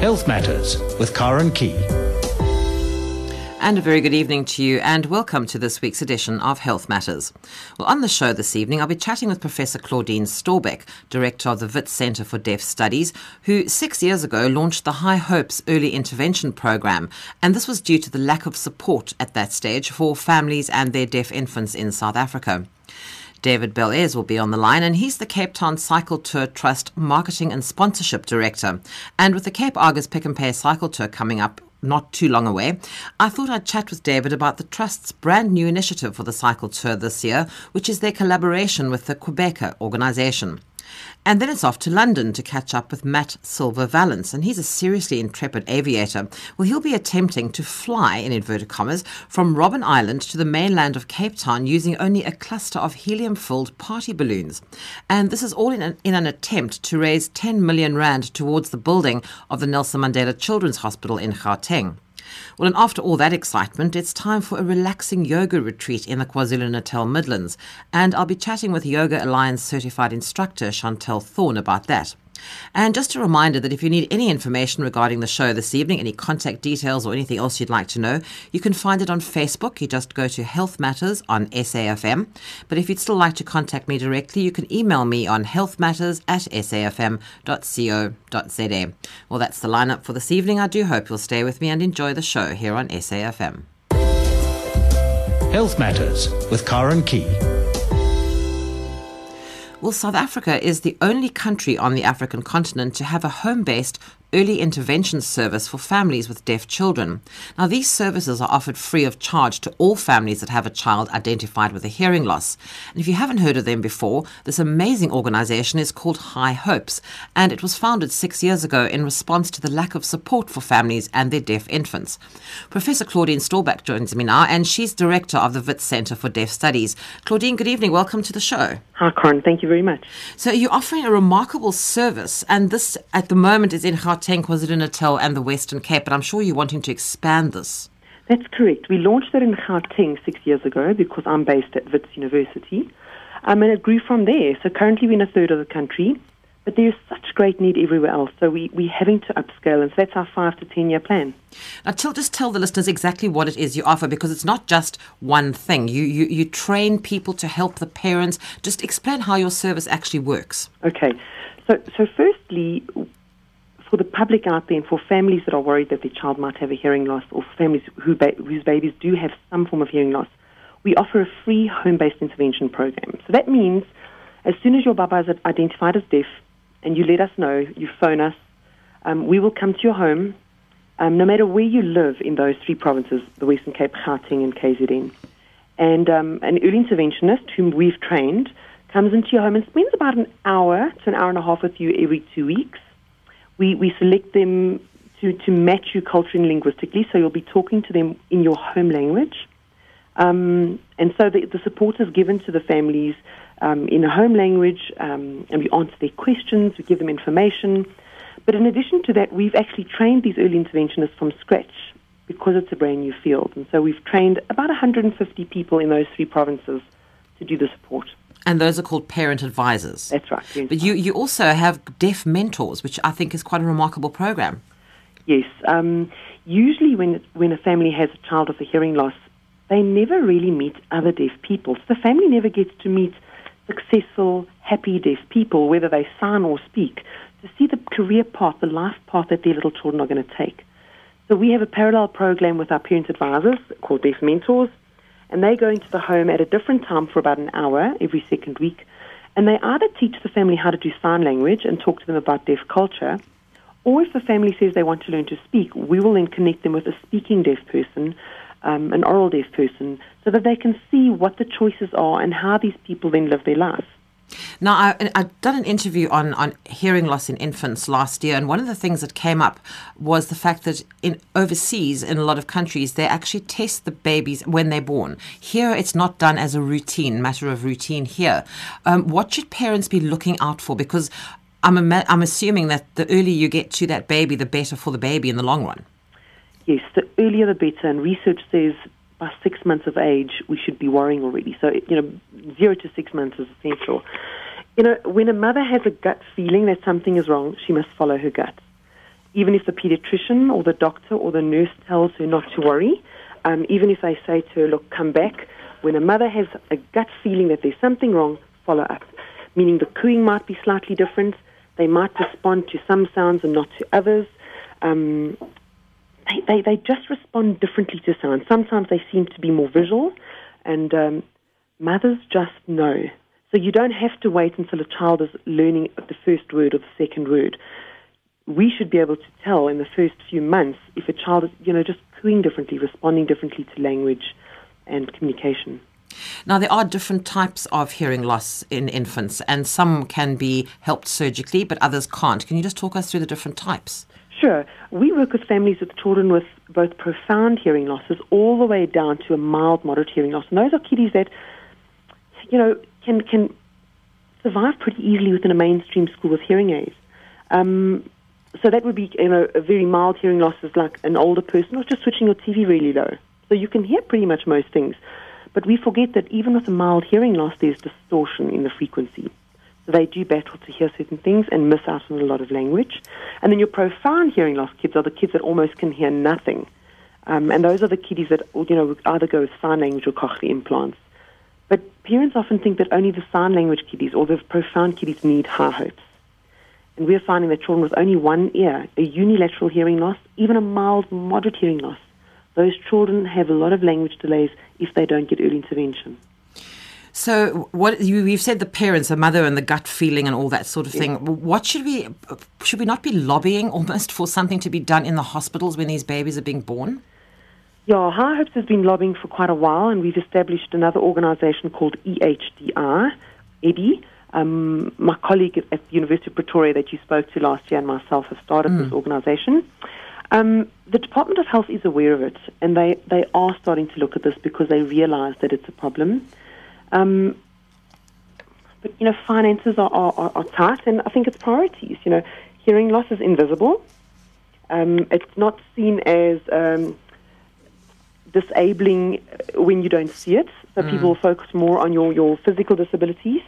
Health Matters with Karen Key. And a very good evening to you, and welcome to this week's edition of Health Matters. Well, on the show this evening, I'll be chatting with Professor Claudine Storbeck, Director of the Wits Centre for Deaf Studies, who six years ago launched the High Hopes Early Intervention Programme. And this was due to the lack of support at that stage for families and their deaf infants in South Africa. David Bellairs will be on the line, and he's the Cape Town Cycle Tour Trust Marketing and Sponsorship Director. And with the Cape Argus Pick n Pay Cycle Tour coming up not too long away, I thought I'd chat with David about the Trust's brand new initiative for the cycle tour this year, which is their collaboration with the Qhubeka organisation. And then it's off to London to catch up with Matt Silver Vallance, and he's a seriously intrepid aviator. Well, he'll be attempting to fly, in inverted commas, from Robben Island to the mainland of Cape Town using only a cluster of helium filled party balloons. And this is all in an, in an attempt to raise 10 million rand towards the building of the Nelson Mandela Children's Hospital in Gauteng. Well, and after all that excitement, it's time for a relaxing yoga retreat in the KwaZulu Natal Midlands. And I'll be chatting with Yoga Alliance certified instructor Chantel Thorne about that. And just a reminder that if you need any information regarding the show this evening, any contact details or anything else you'd like to know, you can find it on Facebook. You just go to Health Matters on SAFM. But if you'd still like to contact me directly, you can email me on healthmatters at safm.co.za. Well, that's the lineup for this evening. I do hope you'll stay with me and enjoy the show here on SAFM. Health Matters with Karen Key. Well, South Africa is the only country on the African continent to have a home based early intervention service for families with deaf children. Now, these services are offered free of charge to all families that have a child identified with a hearing loss. And if you haven't heard of them before, this amazing organization is called High Hopes, and it was founded six years ago in response to the lack of support for families and their deaf infants. Professor Claudine Storbeck joins me now, and she's director of the Wits Centre for Deaf Studies. Claudine, good evening. Welcome to the show. Hi, Karen. Thank you very much. So, you're offering a remarkable service, and this at the moment is in Gauteng, KwaZulu-Natal and the Western Cape, but I'm sure you're wanting to expand this. That's correct. We launched that in Gauteng six years ago because I'm based at Wits University, um, and it grew from there. So currently we're in a third of the country, but there's such great need everywhere else. So we, we're having to upscale, and so that's our five to ten year plan. Now, tell, just tell the listeners exactly what it is you offer because it's not just one thing. You, you, you train people to help the parents. Just explain how your service actually works. Okay. So, so firstly, for the public out there and for families that are worried that their child might have a hearing loss or families who ba- whose babies do have some form of hearing loss, we offer a free home-based intervention program. So that means as soon as your baba is identified as deaf and you let us know, you phone us, um, we will come to your home, um, no matter where you live in those three provinces, the Western Cape, Gauteng and KZN. And um, an early interventionist whom we've trained comes into your home and spends about an hour to an hour and a half with you every two weeks we, we select them to, to match you culturally and linguistically, so you'll be talking to them in your home language. Um, and so the, the, support is given to the families um, in a home language, um, and we answer their questions, we give them information. But in addition to that, we've actually trained these early interventionists from scratch because it's a brand new field. And so we've trained about 150 people in those three provinces to do the support. And those are called parent advisors. That's right. Yes. But you, you also have deaf mentors, which I think is quite a remarkable program. Yes. Um, usually, when, when a family has a child with a hearing loss, they never really meet other deaf people. So the family never gets to meet successful, happy deaf people, whether they sign or speak, to see the career path, the life path that their little children are going to take. So we have a parallel program with our parent advisors called Deaf Mentors and they go into the home at a different time for about an hour every second week, and they either teach the family how to do sign language and talk to them about deaf culture, or if the family says they want to learn to speak, we will then connect them with a speaking deaf person, um, an oral deaf person, so that they can see what the choices are and how these people then live their life. Now, I, I've done an interview on, on hearing loss in infants last year, and one of the things that came up was the fact that in overseas, in a lot of countries, they actually test the babies when they're born. Here, it's not done as a routine, matter of routine here. Um, what should parents be looking out for? Because I'm, I'm assuming that the earlier you get to that baby, the better for the baby in the long run. Yes, the earlier the better, and research says by six months of age, we should be worrying already. So, you know, zero to six months is essential. You know, when a mother has a gut feeling that something is wrong, she must follow her gut. even if the pediatrician or the doctor or the nurse tells her not to worry, um, even if they say to her, look, come back, when a mother has a gut feeling that there's something wrong, follow up. Meaning the cooing might be slightly different. They might respond to some sounds and not to others. Um, they, they, they just respond differently to sound. Sometimes they seem to be more visual, and um, mothers just know. So you don't have to wait until a child is learning the first word or the second word. We should be able to tell in the first few months if a child is, you know, just cooing differently, responding differently to language and communication. Now, there are different types of hearing loss in infants, and some can be helped surgically, but others can't. Can you just talk us through the different types? Sure. We work with families with children with both profound hearing losses all the way down to a mild, moderate hearing loss. And those are kiddies that, you know, can, can survive pretty easily within a mainstream school with hearing aids. Um, so that would be, you know, a very mild hearing loss is like an older person or just switching your TV really low. So you can hear pretty much most things. But we forget that even with a mild hearing loss, there's distortion in the frequency. They do battle to hear certain things and miss out on a lot of language. And then your profound hearing loss kids are the kids that almost can hear nothing. Um, and those are the kiddies that, you know, either go with sign language or cochlear implants. But parents often think that only the sign language kiddies or the profound kiddies need high hopes. And we're finding that children with only one ear, a unilateral hearing loss, even a mild, moderate hearing loss, those children have a lot of language delays if they don't get early intervention. So, what you, have said the parents, the mother, and the gut feeling, and all that sort of thing. What should we should we not be lobbying almost for something to be done in the hospitals when these babies are being born? Yeah, High Hopes has been lobbying for quite a while, and we've established another organisation called EHDR, EDI. Um, my colleague at the University of Pretoria that you spoke to last year and myself have started mm. this organisation. Um, the Department of Health is aware of it, and they, they are starting to look at this because they realise that it's a problem. Um, but you know, finances are, are, are, tight, and I think it's priorities. You know, hearing loss is invisible. Um, it's not seen as um, disabling when you don't see it. So mm. people focus more on your, your physical disabilities.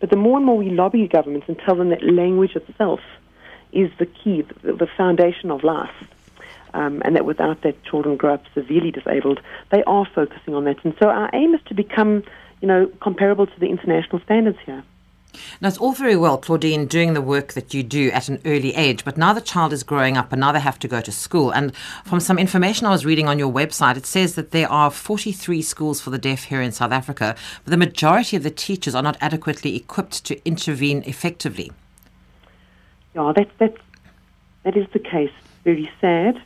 But the more and more we lobby governments and tell them that language itself is the key, the, the foundation of life, um, and that without that children grow up severely disabled. They are focusing on that, and so our aim is to become, you know, comparable to the international standards here. Now, it's all very well, Claudine, doing the work that you do at an early age, but now the child is growing up and now they have to go to school. And from some information I was reading on your website, it says that there are 43 schools for the deaf here in South Africa, but the majority of the teachers are not adequately equipped to intervene effectively. Yeah, that, that, that is the case. Very sad.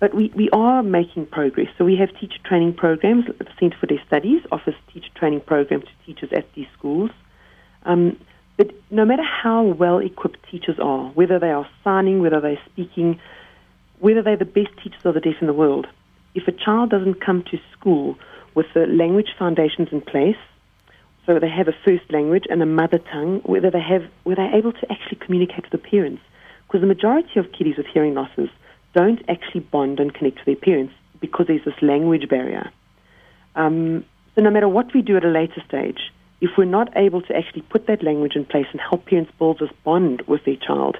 But we, we are making progress. So we have teacher training programs. The Centre for Deaf Studies offers teacher training programs to teachers at these schools. Um, but no matter how well equipped teachers are, whether they are signing, whether they're speaking, whether they're the best teachers of the deaf in the world, if a child doesn't come to school with the language foundations in place, so they have a first language and a mother tongue, whether they have, whether they're able to actually communicate with the parents, because the majority of kiddies with hearing losses don't actually bond and connect to their parents because there's this language barrier. Um, so no matter what we do at a later stage, if we're not able to actually put that language in place and help parents build this bond with their child,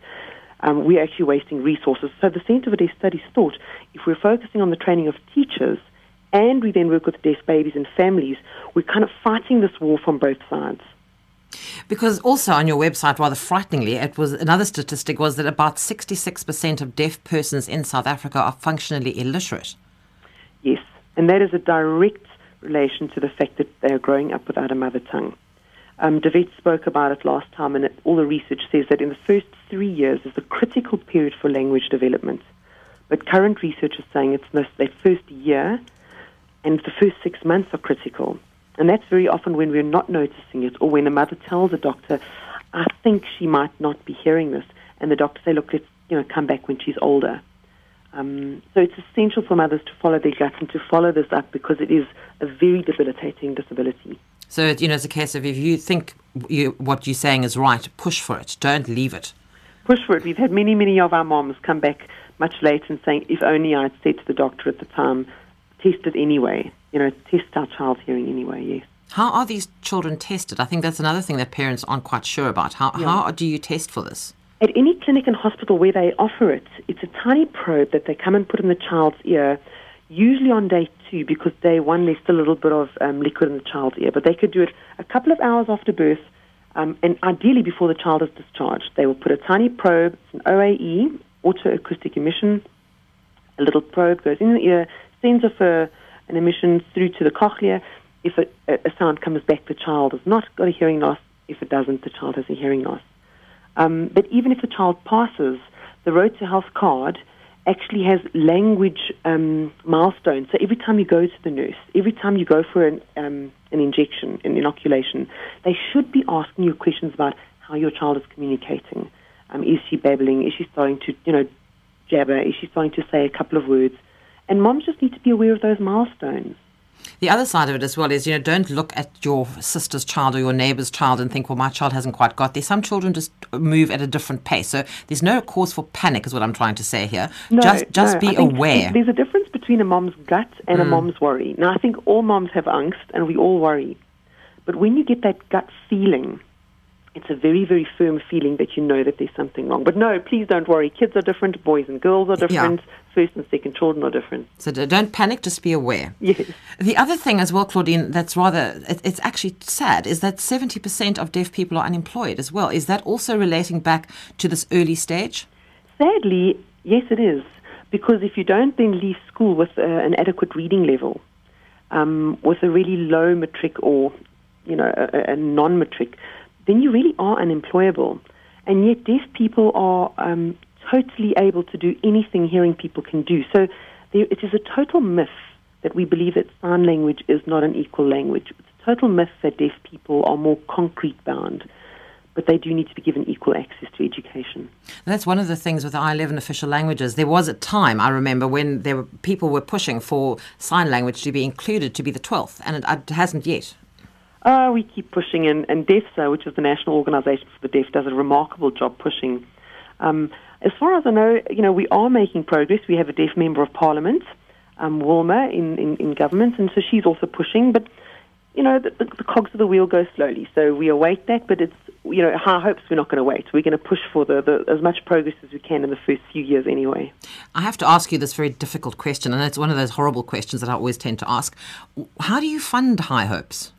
um, we're actually wasting resources. So the Centre for Deaf Studies thought if we're focusing on the training of teachers and we then work with deaf babies and families, we're kind of fighting this war from both sides. Because also on your website, rather frighteningly, it was another statistic was that about 66% of deaf persons in South Africa are functionally illiterate. Yes, and that is a direct relation to the fact that they are growing up without a mother tongue. Um, David spoke about it last time, and it, all the research says that in the first three years is the critical period for language development. But current research is saying it's that first year and the first six months are critical. And that's very often when we're not noticing it or when a mother tells a doctor, I think she might not be hearing this. And the doctor say, look, let's you know, come back when she's older. Um, so it's essential for mothers to follow their gut and to follow this up because it is a very debilitating disability. So, you know, it's a case of if you think you, what you're saying is right, push for it. Don't leave it. Push for it. We've had many, many of our moms come back much later and saying, if only I'd said to the doctor at the time, test it anyway. You know, test our child's hearing anyway, yes. How are these children tested? I think that's another thing that parents aren't quite sure about. How, yeah. how do you test for this? At any clinic and hospital where they offer it, it's a tiny probe that they come and put in the child's ear, usually on day two, because day one there's still a little bit of um, liquid in the child's ear. But they could do it a couple of hours after birth, um, and ideally before the child is discharged. They will put a tiny probe, it's an OAE, otoacoustic emission. A little probe goes in the ear, sends off a, an emission through to the cochlea. If a, a sound comes back, the child has not got a hearing loss. If it doesn't, the child has a hearing loss. Um, but even if the child passes, the Road to Health card actually has language um, milestones. So every time you go to the nurse, every time you go for an, um, an injection, an inoculation, they should be asking you questions about how your child is communicating. Um, is she babbling? Is she starting to, you know, jabber? Is she starting to say a couple of words? And moms just need to be aware of those milestones. The other side of it as well is, you know, don't look at your sister's child or your neighbor's child and think, well, my child hasn't quite got there. Some children just move at a different pace. So there's no cause for panic, is what I'm trying to say here. No, just just no, be aware. There's a difference between a mom's gut and Mm. a mom's worry. Now, I think all moms have angst and we all worry. But when you get that gut feeling, it's a very, very firm feeling that you know that there's something wrong. But no, please don't worry. Kids are different. Boys and girls are different. First and second children are different. So don't panic, just be aware. Yes. The other thing as well, Claudine, that's rather it's actually sad, is that 70% of deaf people are unemployed as well. Is that also relating back to this early stage? Sadly, yes, it is. Because if you don't then leave school with uh, an adequate reading level, um, with a really low matric or, you know, a, a non-matric, then you really are unemployable. And yet deaf people are um, totally able to do anything hearing people can do. So there, it is a total myth that we believe that sign language is not an equal language. It's a total myth that deaf people are more concrete bound, but they do need to be given equal access to education. That's one of the things with I11 official languages. There was a time, I remember, when there were people were pushing for sign language to be included to be the 12th, and it, it hasn't yet. Oh, we keep pushing, and, and DeafSA, which is the National Organization for the Deaf, does a remarkable job pushing. Um, as far as I know, you know, we are making progress. We have a deaf member of parliament, um, Wilma, in, in, in government, and so she's also pushing. But, you know, the, the, the cogs of the wheel go slowly, so we await that. But it's, you know, high hopes we're not going to wait. We're going to push for the, the, as much progress as we can in the first few years anyway. I have to ask you this very difficult question, and it's one of those horrible questions that I always tend to ask. How do you fund High Hopes?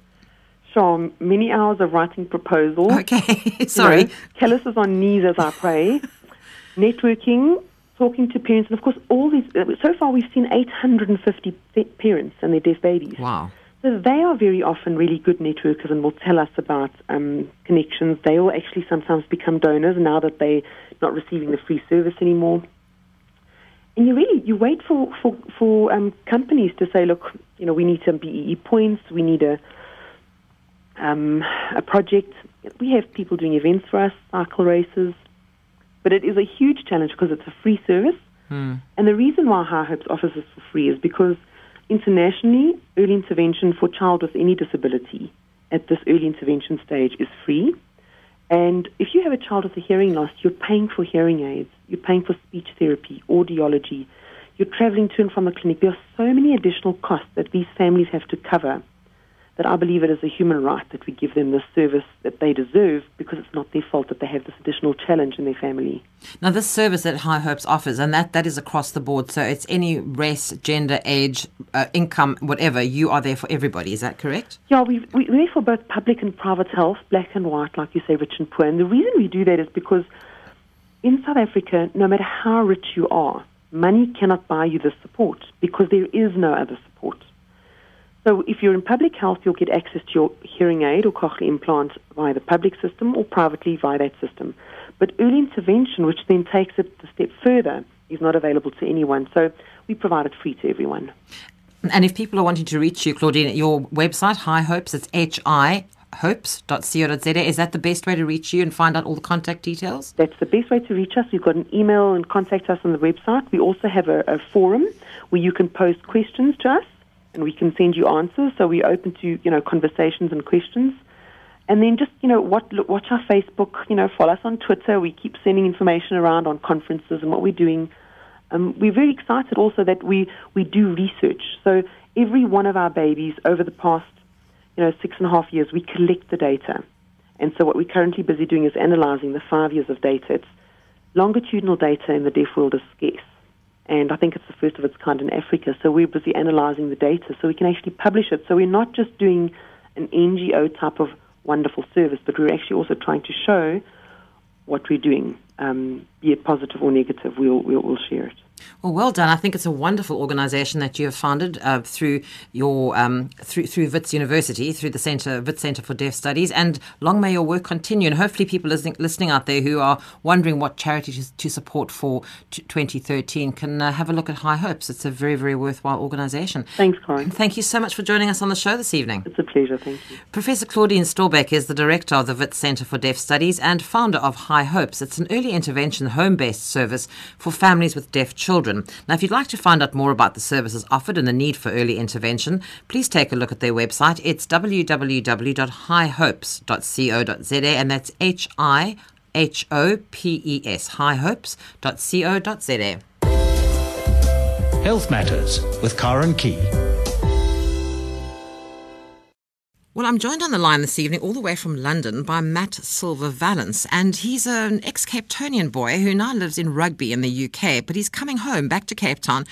Sure, many hours of writing proposals. Okay, sorry. You know, is on knees as I pray. Networking, talking to parents, and of course, all these. uh, So far, we've seen 850 parents and their deaf babies. Wow. So they are very often really good networkers and will tell us about um, connections. They will actually sometimes become donors now that they're not receiving the free service anymore. And you really you wait for for for um, companies to say, look, you know, we need some BEE points, we need a um, a project. We have people doing events for us, cycle races, but it is a huge challenge because it's a free service. And the reason why High Hopes offers this for free is because internationally, early intervention for child with any disability at this early intervention stage is free. And if you have a child with a hearing loss, you're paying for hearing aids, you're paying for speech therapy, audiology, you're traveling to and from the clinic. There are so many additional costs that these families have to cover that I believe it is a human right that we give them the service that they deserve because it's not their fault that they have this additional challenge in their family. Now, this service that High Hopes offers, and that, that is across the board, so it's any race, gender, age, uh, income, whatever, you are there for everybody. Is that correct? Yeah, we, we, we're for both public and private health, black and white, like you say, rich and poor. And the reason we do that is because in South Africa, no matter how rich you are, money cannot buy you the support because there is no other support. So if you're in public health, you'll get access to your hearing aid or cochlear implant via the public system or privately via that system. But early intervention, which then takes it a step further, is not available to anyone. So we provide it free to everyone. And if people are wanting to reach you, Claudine, at your website, High Hopes, it's H-I hopes.co.za. Is that the best way to reach you and find out all the contact details? That's the best way to reach us. You've got an email and contact us on the website. We also have a, a forum where you can post questions to us and we can send you answers. So we're open to, you know, conversations and questions. And then just, you know, watch our Facebook, you know, follow us on Twitter. We keep sending information around on conferences and what we're doing. Um, we're very excited also that we, we do research. So every one of our babies over the past, you know, six and a half years, we collect the data. And so what we're currently busy doing is analyzing the five years of data. It's longitudinal data in the deaf world is scarce. And I think it's the first of its kind in Africa. So we're busy analyzing the data so we can actually publish it. So we're not just doing an NGO type of wonderful service, but we're actually also trying to show what we're doing, um, be it positive or negative. We'll, we'll, we'll share it. Well, well done. I think it's a wonderful organisation that you have founded uh, through your um, through through Wits University, through the Centre Wits Centre for Deaf Studies, and long may your work continue. And hopefully, people listening, listening out there who are wondering what charity to, to support for t- 2013 can uh, have a look at High Hopes. It's a very very worthwhile organisation. Thanks, Karen. Thank you so much for joining us on the show this evening. It's a pleasure. Thank you. Professor Claudine Storbeck is the director of the Wits Centre for Deaf Studies and founder of High Hopes. It's an early intervention home based service for families with deaf children. Now, if you'd like to find out more about the services offered and the need for early intervention, please take a look at their website. It's www.highhopes.co.za, and that's H I H O P E S, highhopes.co.za. Health Matters with Karen Key. Well, I'm joined on the line this evening, all the way from London, by Matt Silver Vallance. And he's an ex Cape Townian boy who now lives in Rugby in the UK, but he's coming home back to Cape Town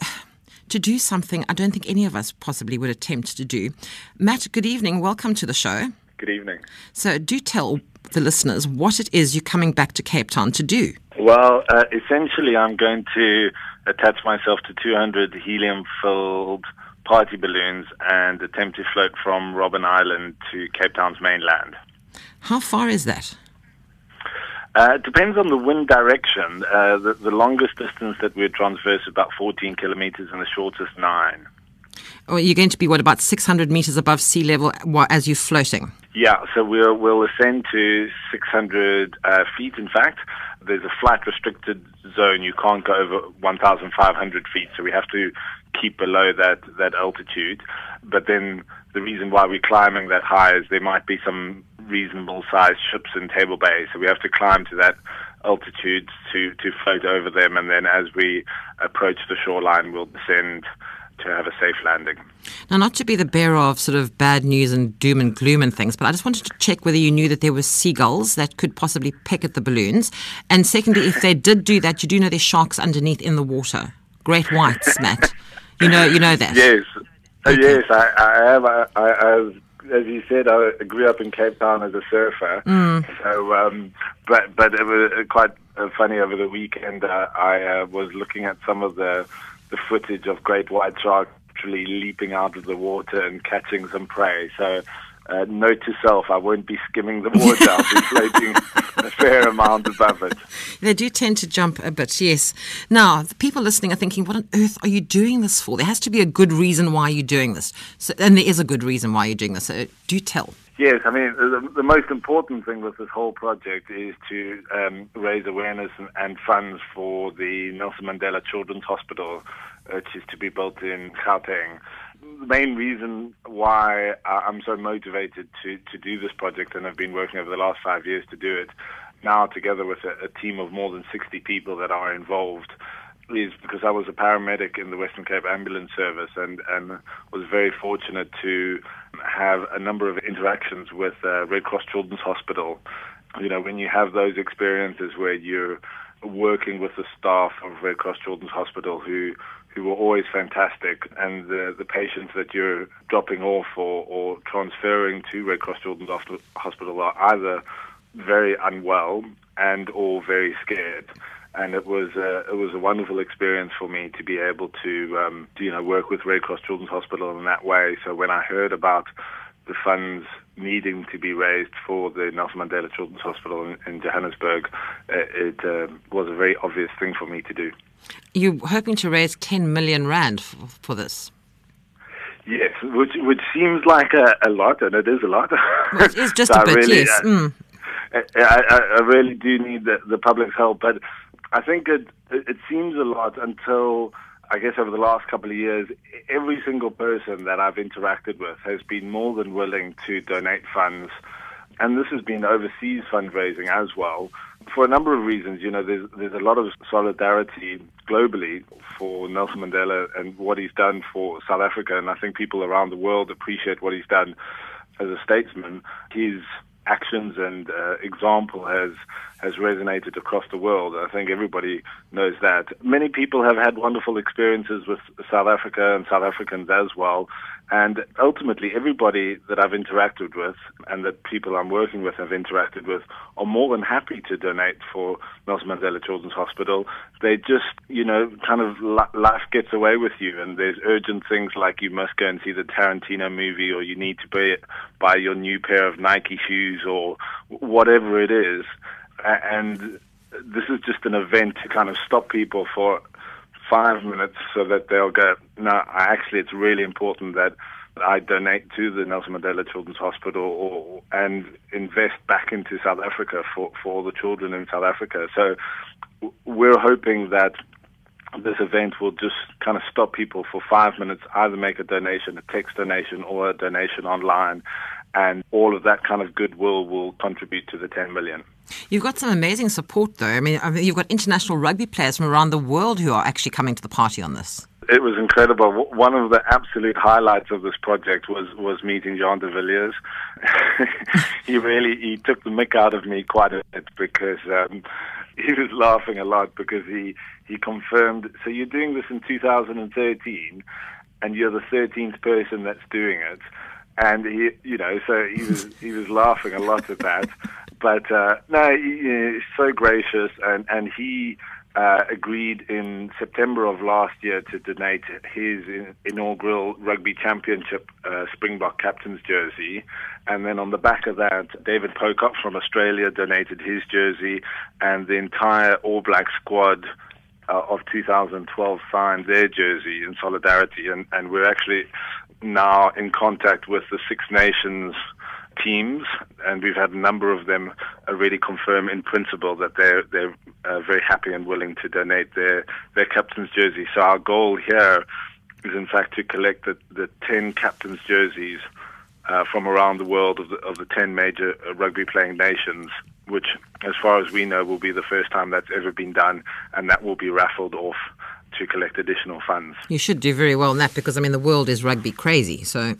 to do something I don't think any of us possibly would attempt to do. Matt, good evening. Welcome to the show. Good evening. So, do tell the listeners what it is you're coming back to Cape Town to do. Well, uh, essentially, I'm going to attach myself to 200 helium filled party balloons and attempt to float from Robben Island to Cape Town's mainland. How far is that? Uh, it depends on the wind direction. Uh, the, the, longest distance that we're transverse is about 14 kilometers and the shortest nine. Oh, you're going to be, what, about 600 meters above sea level as you're floating? Yeah, so we'll, we'll ascend to 600 uh, feet, in fact. There's a flight restricted zone. You can't go over 1,500 feet, so we have to keep below that, that altitude. But then the reason why we're climbing that high is there might be some reasonable sized ships in Table Bay, so we have to climb to that altitude to, to float over them, and then as we approach the shoreline, we'll descend to have a safe landing. Now, not to be the bearer of sort of bad news and doom and gloom and things, but I just wanted to check whether you knew that there were seagulls that could possibly peck at the balloons. And secondly, if they did do that, you do know there's sharks underneath in the water. Great whites, Matt. You know, you know that. Yes, uh, okay. yes, I, I have. I, I, as you said, I grew up in Cape Town as a surfer. Mm. So, um, but but it was quite uh, funny over the weekend. Uh, I uh, was looking at some of the the footage of great white sharks literally leaping out of the water and catching some prey. So uh, note to self, I won't be skimming the water. I'll be floating a fair amount above it. They do tend to jump a bit, yes. Now, the people listening are thinking, what on earth are you doing this for? There has to be a good reason why you're doing this. So, and there is a good reason why you're doing this. So do tell. Yes, I mean, the, the, most important thing with this whole project is to um, raise awareness and, and, funds for the Nelson Mandela Children's Hospital, which is to be built in Gauteng the main reason why I'm so motivated to, to do this project and have been working over the last five years to do it now together with a, a team of more than 60 people that are involved is because I was a paramedic in the Western Cape Ambulance Service and, and was very fortunate to have a number of interactions with uh, Red Cross Children's Hospital. You know, when you have those experiences where you're working with the staff of Red Cross Children's Hospital who who were always fantastic, and the, the patients that you're dropping off or, or transferring to Red Cross Children's Hospital are either very unwell and or very scared. And it was a, it was a wonderful experience for me to be able to, um, to, you know work with Red Cross Children's Hospital in that way. So when I heard about the funds needing to be raised for the Nelson Mandela Children's Hospital in, in Johannesburg, it, it uh, was a very obvious thing for me to do. You're hoping to raise 10 million rand for, for this. Yes, which which seems like a, a lot, and it is a lot. Well, it is just so a bit, really, yes. Uh, mm. I, I, I, really do need the, the public's help, but I think it it seems a lot until I guess over the last couple of years, every single person that I've interacted with has been more than willing to donate funds, and this has been overseas fundraising as well for a number of reasons. You know, there's there's a lot of solidarity globally for Nelson Mandela and what he's done for South Africa, and I think people around the world appreciate what he's done as a statesman. His actions and uh, example has has resonated across the world. I think everybody knows that. Many people have had wonderful experiences with South Africa and South Africans as well. And ultimately, everybody that I've interacted with and that people I'm working with have interacted with are more than happy to donate for Nelson Mandela Children's Hospital. They just, you know, kind of life gets away with you, and there's urgent things like you must go and see the Tarantino movie, or you need to buy, buy your new pair of Nike shoes, or whatever it is. And this is just an event to kind of stop people for five minutes so that they'll go, no, actually, it's really important that I donate to the Nelson Mandela Children's Hospital or, and invest back into South Africa for, for the children in South Africa. So we're hoping that this event will just kind of stop people for five minutes, either make a donation, a text donation, or a donation online, and all of that kind of goodwill will contribute to the 10 million. You've got some amazing support, though. I mean, I mean, you've got international rugby players from around the world who are actually coming to the party on this. It was incredible. One of the absolute highlights of this project was was meeting Jean de Villiers. he really he took the mick out of me quite a bit because um, he was laughing a lot because he he confirmed. So you're doing this in 2013, and you're the 13th person that's doing it and he, you know, so he was he was laughing a lot at that. But uh, no, he, he's so gracious, and and he uh, agreed in September of last year to donate his inaugural rugby championship uh, Springbok captain's jersey, and then on the back of that, David Pocock from Australia donated his jersey, and the entire All Black squad. Uh, of 2012 signed their jersey in solidarity, and, and we're actually now in contact with the Six Nations teams, and we've had a number of them already confirm in principle that they're they're uh, very happy and willing to donate their their captain's jersey. So our goal here is in fact to collect the, the ten captain's jerseys uh, from around the world of the, of the ten major uh, rugby playing nations, which, as far as we know, will be the first time that's ever been done, and that will be raffled off to collect additional funds. You should do very well in that because I mean the world is rugby crazy. So.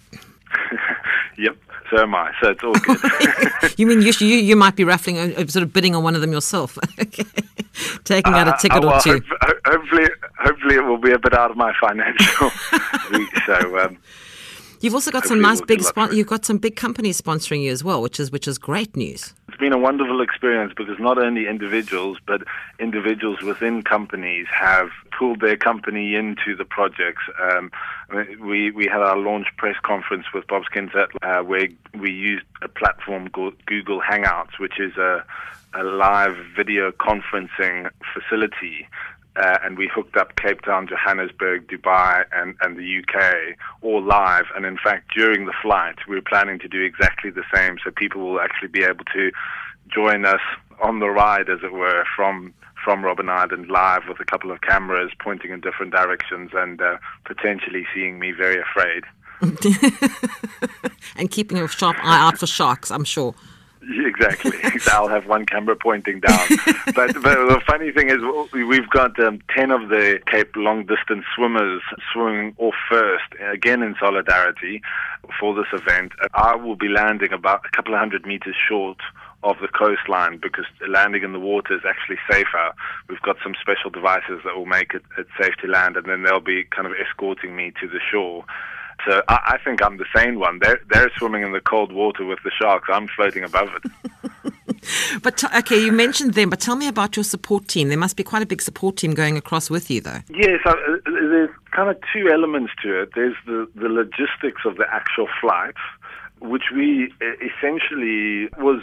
yep. So am I. So it's all good. you mean you, you you might be raffling, uh, uh, sort of bidding on one of them yourself, taking out a uh, ticket uh, well, or two. Hope, hopefully, hopefully it will be a bit out of my financial reach. So. Um, You've also got some nice big spon- You've got some big companies sponsoring you as well, which is which is great news. It's been a wonderful experience because not only individuals, but individuals within companies have pulled their company into the projects. Um, we we had our launch press conference with Bob Skinstad, uh, where we used a platform called Google Hangouts, which is a a live video conferencing facility uh, and we hooked up Cape Town, Johannesburg, Dubai, and, and the UK all live. And in fact, during the flight, we we're planning to do exactly the same, so people will actually be able to join us on the ride, as it were, from from Robben Island live with a couple of cameras pointing in different directions and uh, potentially seeing me very afraid. and keeping a sharp eye out for sharks, I'm sure. Exactly. I'll have one camera pointing down. but, but the funny thing is, we've got um, 10 of the Cape long distance swimmers swimming off first, again in solidarity for this event. I will be landing about a couple of hundred meters short of the coastline because landing in the water is actually safer. We've got some special devices that will make it, it safe to land, and then they'll be kind of escorting me to the shore. So I, I think I'm the sane one. They're they're swimming in the cold water with the sharks. I'm floating above it. but t- okay, you mentioned them, but tell me about your support team. There must be quite a big support team going across with you, though. Yes, uh, there's kind of two elements to it. There's the the logistics of the actual flight, which we essentially was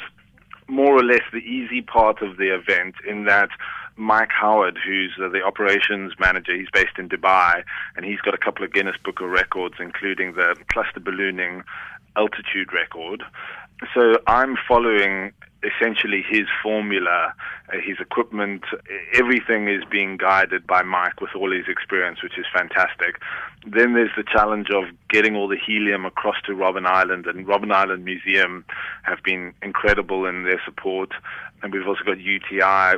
more or less the easy part of the event in that Mike Howard, who's uh, the operations manager. He's based in Dubai, and he's got a couple of Guinness Book of Records, including the cluster ballooning altitude record. So I'm following essentially his formula, uh, his equipment, everything is being guided by Mike with all his experience, which is fantastic. Then there's the challenge of getting all the helium across to Robben Island, and Robben Island Museum have been incredible in their support. And we've also got UTI,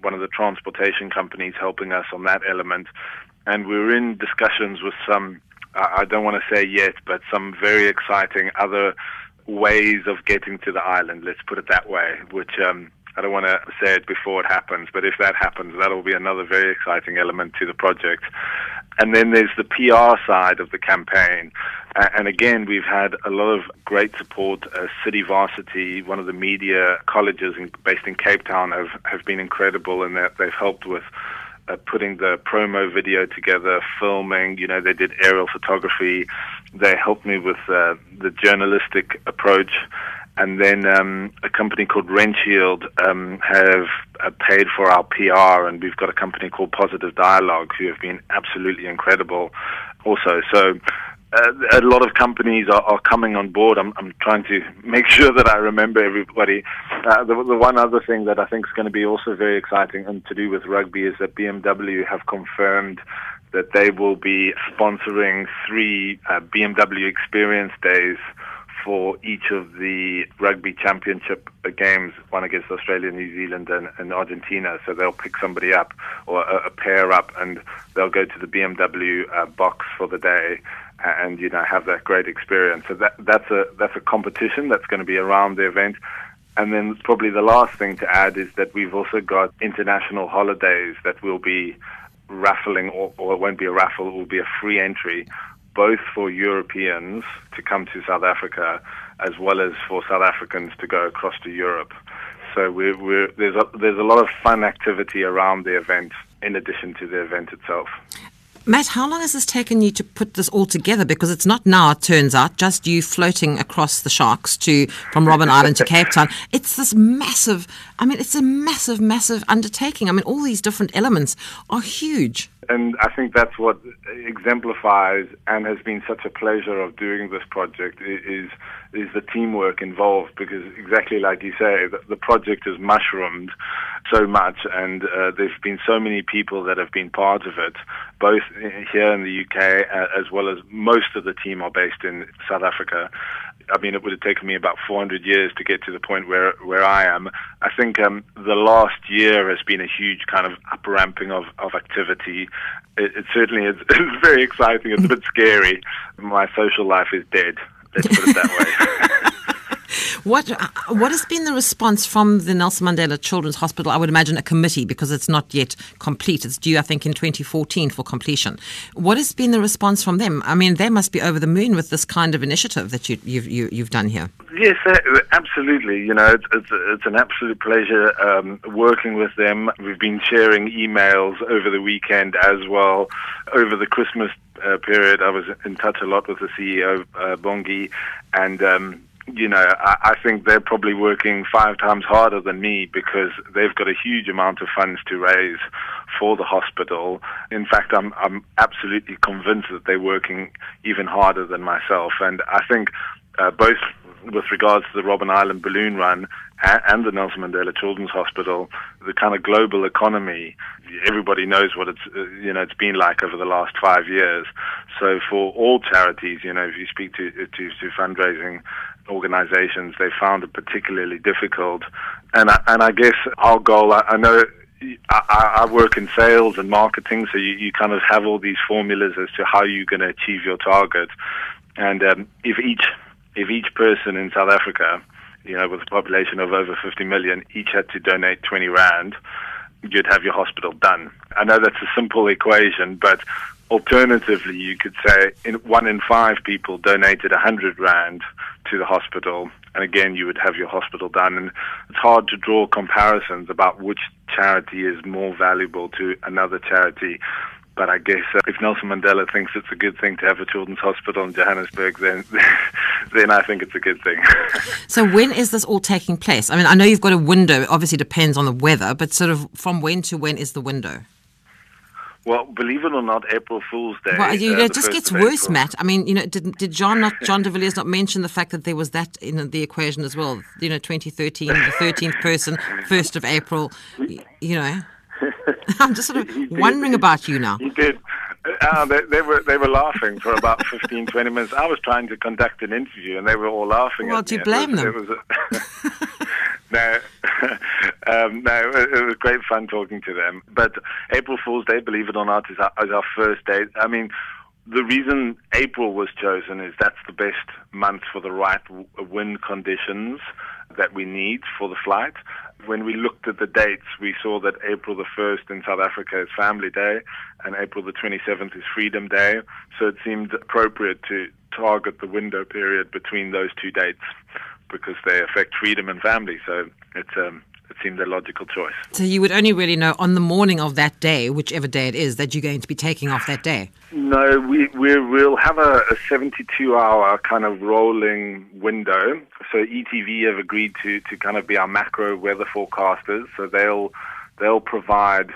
one of the transportation companies, helping us on that element. And we're in discussions with some, I don't want to say yet, but some very exciting other ways of getting to the island. Let's put it that way. Which um, I don't want to say it before it happens, but if that happens, that'll be another very exciting element to the project. And then there's the PR side of the campaign. Uh, and again, we've had a lot of great support. Uh, City Varsity, one of the media colleges in, based in Cape Town, have, have been incredible in that they've helped with uh, putting the promo video together, filming. You know, they did aerial photography. They helped me with uh, the journalistic approach. And then um, a company called Renshield um, have uh, paid for our PR, and we've got a company called Positive Dialogue who have been absolutely incredible also. So uh, a lot of companies are, are coming on board. I'm, I'm trying to make sure that I remember everybody. Uh, the, the one other thing that I think is going to be also very exciting and to do with rugby is that BMW have confirmed that they will be sponsoring three uh, BMW Experience Days for each of the rugby championship games, one against Australia, New Zealand, and, and Argentina. So they'll pick somebody up or a, a, pair up, and they'll go to the BMW uh, box for the day, and you know have that great experience. So that that's a that's a competition that's going to be around the event. And then probably the last thing to add is that we've also got international holidays that will be raffling, or, or it won't be a raffle, it will be a free entry both for Europeans to come to South Africa as well as for South Africans to go across to Europe. So we're, we're, there's, a, there's a lot of fun activity around the event in addition to the event itself. Matt, how long has this taken you to put this all together? Because it's not now, it turns out, just you floating across the sharks to from Robben Island to Cape Town. It's this massive, I mean, it's a massive, massive undertaking. I mean, all these different elements are huge and I think that's what exemplifies and has been such a pleasure of doing this project is is the teamwork involved because exactly like you say the, project has mushroomed so much and uh, there's been so many people that have been part of it both here in the UK uh, as well as most of the team are based in South Africa I mean, it would have taken me about 400 years to get to the point where where I am. I think um, the last year has been a huge kind of up ramping of, of activity. It, it certainly is it's very exciting. It's a bit scary. My social life is dead. Let's put it that way. What uh, what has been the response from the Nelson Mandela Children's Hospital? I would imagine a committee because it's not yet complete. It's due, I think, in 2014 for completion. What has been the response from them? I mean, they must be over the moon with this kind of initiative that you, you've you, you have done here. Yes, uh, absolutely. You know, it's it's, it's an absolute pleasure um, working with them. We've been sharing emails over the weekend as well. Over the Christmas uh, period, I was in touch a lot with the CEO, uh, Bongi, and um, you know, I, I think they're probably working five times harder than me because they've got a huge amount of funds to raise for the hospital. In fact, I'm I'm absolutely convinced that they're working even harder than myself, and I think uh, both with regards to the Robben Island balloon run and, and the Nelson Mandela Children's Hospital, the kind of global economy, everybody knows what it's uh, you know it's been like over the last five years. So for all charities, you know, if you speak to to, to fundraising organizations, they found it particularly difficult. And I, and I guess our goal, I, I know I, I, work in sales and marketing, so you, you kind of have all these formulas as to how you're going to achieve your target. And um, if each if each person in South Africa, you know, with a population of over 50 million, each had to donate 20 rand, you'd have your hospital done. I know that's a simple equation, but alternatively, you could say in one in five people donated 100 rand to the hospital, and again, you would have your hospital done. And it's hard to draw comparisons about which charity is more valuable to another charity. But I guess uh, if Nelson Mandela thinks it's a good thing to have a children's hospital in Johannesburg, then then I think it's a good thing. so when is this all taking place? I mean, I know you've got a window. It obviously depends on the weather, but sort of from when to when is the window? Well, believe it or not, April Fool's Day. Well, you know, uh, it just gets worse, April. Matt. I mean, you know, did, did John not John de Villiers not mention the fact that there was that in the equation as well? You know, 2013, the 13th person, 1st of April. You know, I'm just sort of wondering about you now. He did. Uh, they, they, were they were laughing for about 15, 20 minutes. I was trying to conduct an interview, and they were all laughing. Well, do you blame it was, them? It was a, no, um, no, it was great fun talking to them. But April Fool's Day, believe it or not, is our, is our first day. I mean, the reason April was chosen is that's the best month for the right wind conditions that we need for the flight. When we looked at the dates, we saw that April the 1st in South Africa is Family Day and April the 27th is Freedom Day. So it seemed appropriate to target the window period between those two dates because they affect freedom and family. So it's um, it seemed a logical choice. So you would only really know on the morning of that day, whichever day it is, that you're going to be taking off that day. No, we, we will have a, a 72 hour kind of rolling window. So ETV have agreed to, to kind of be our macro weather forecasters. So they'll they'll provide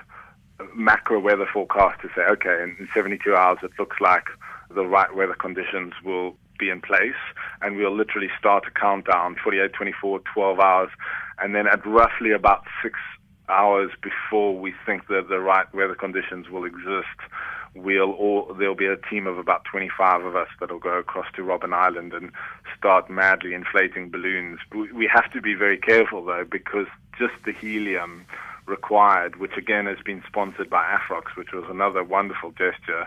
macro weather forecast to say, okay, in 72 hours it looks like the right weather conditions will be in place, and we'll literally start a countdown 48, 24, 12 hours, and then at roughly about six hours before we think that the right weather conditions will exist, we'll all there'll be a team of about 25 of us that'll go across to Robben Island and start madly inflating balloons. We have to be very careful though because just the helium required, which again has been sponsored by Afrox, which was another wonderful gesture.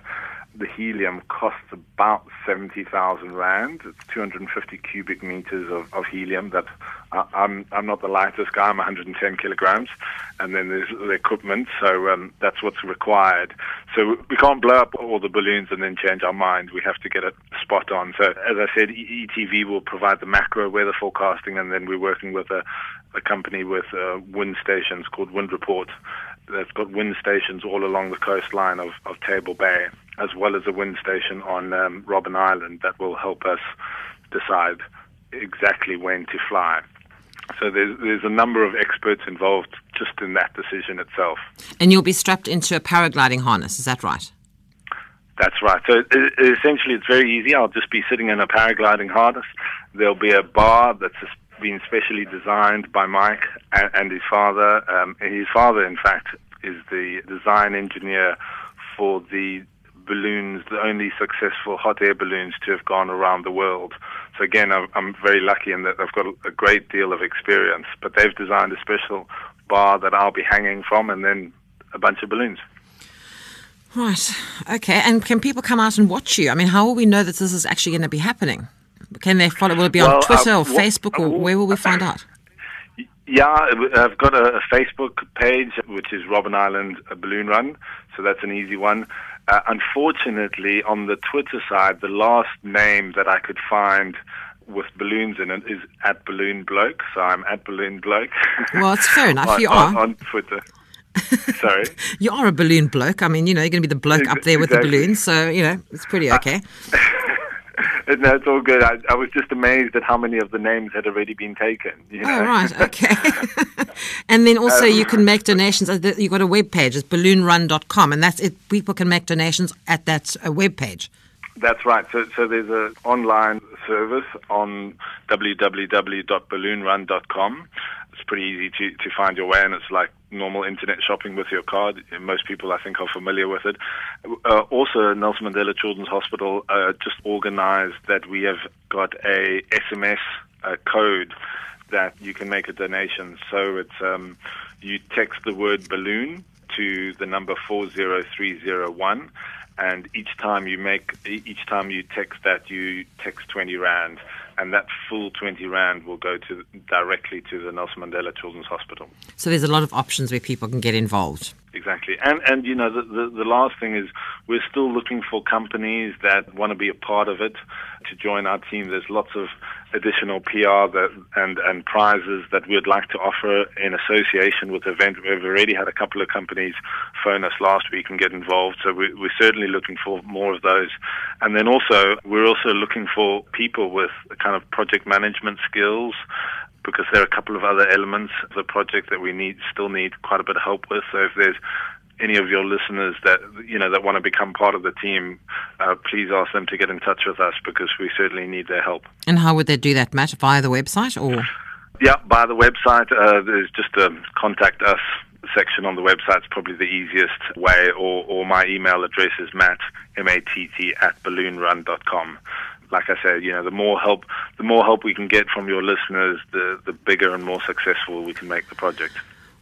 The helium costs about 70,000 rand. It's 250 cubic meters of, of helium. That I'm I'm not the lightest guy. I'm 110 kilograms, and then there's the equipment. So um, that's what's required. So we can't blow up all the balloons and then change our mind. We have to get it spot on. So as I said, ETV will provide the macro weather forecasting, and then we're working with a, a company with uh, wind stations called Wind Report that's got wind stations all along the coastline of, of Table Bay, as well as a wind station on um, Robben Island that will help us decide exactly when to fly. So there's, there's a number of experts involved just in that decision itself. And you'll be strapped into a paragliding harness, is that right? That's right. So essentially, it's very easy. I'll just be sitting in a paragliding harness. There'll be a bar that's been specially designed by Mike and, and his father. Um, his father, in fact, is the design engineer for the balloons, the only successful hot air balloons to have gone around the world. So again, I'm very lucky in that I've got a great deal of experience. But they've designed a special bar that I'll be hanging from, and then a bunch of balloons. Right. Okay. And can people come out and watch you? I mean, how will we know that this is actually going to be happening? Can they follow? Will it be on Twitter uh, or Facebook, or where will we find out? Yeah, I've got a, Facebook page which is Robben Island Balloon Run, so that's an easy one. Uh, unfortunately, on the Twitter side, the last name that I could find with balloons in it is at Balloon Bloke, so I'm at Balloon Bloke. Well, it's fair enough. on, you are on, on Twitter. Sorry. you are a balloon bloke. I mean, you know, you're going to be the bloke up there with exactly. the balloons, so you know, it's pretty uh, okay. Uh, no, it's all good. I, I, was just amazed at how many of the names had already been taken. You know? Oh, right. Okay. and then also um, you can make donations. You've got a web page. It's balloonrun.com, and that's it. People can make donations at that uh, web page. That's right. So, so there's an online service on www.balloonrun.com. It's pretty easy to, to find your way, and it's like normal internet shopping with your card. Most people, I think, are familiar with it. Uh, also, Nelson Mandela Children's Hospital uh, just organized that we have got a SMS uh, code that you can make a donation. So it's um, you text the word balloon to the number 40301 and each time you make each time you text that you text 20 rand and that full 20 rand will go to directly to the Nelson Mandela Children's Hospital. So there's a lot of options where people can get involved. Exactly. And and you know the, the, the last thing is we're still looking for companies that want to be a part of it to join our team. There's lots of additional PR that, and, and prizes that we'd like to offer in association with the event. We've already had a couple of companies phone us last week and get involved, so we, we're certainly looking for more of those. And then also, we're also looking for people with kind of project management skills because there are a couple of other elements of the project that we need still need quite a bit of help with. So if there's any of your listeners that you know that want to become part of the team, uh, please ask them to get in touch with us because we certainly need their help. And how would they do that, Matt? Via the website or? Yeah, by the website. Uh, there's just a contact us section on the website. It's probably the easiest way. Or, or my email address is matt m a t t at balloonrun.com. Like I said, you know, the more help, the more help we can get from your listeners, the the bigger and more successful we can make the project.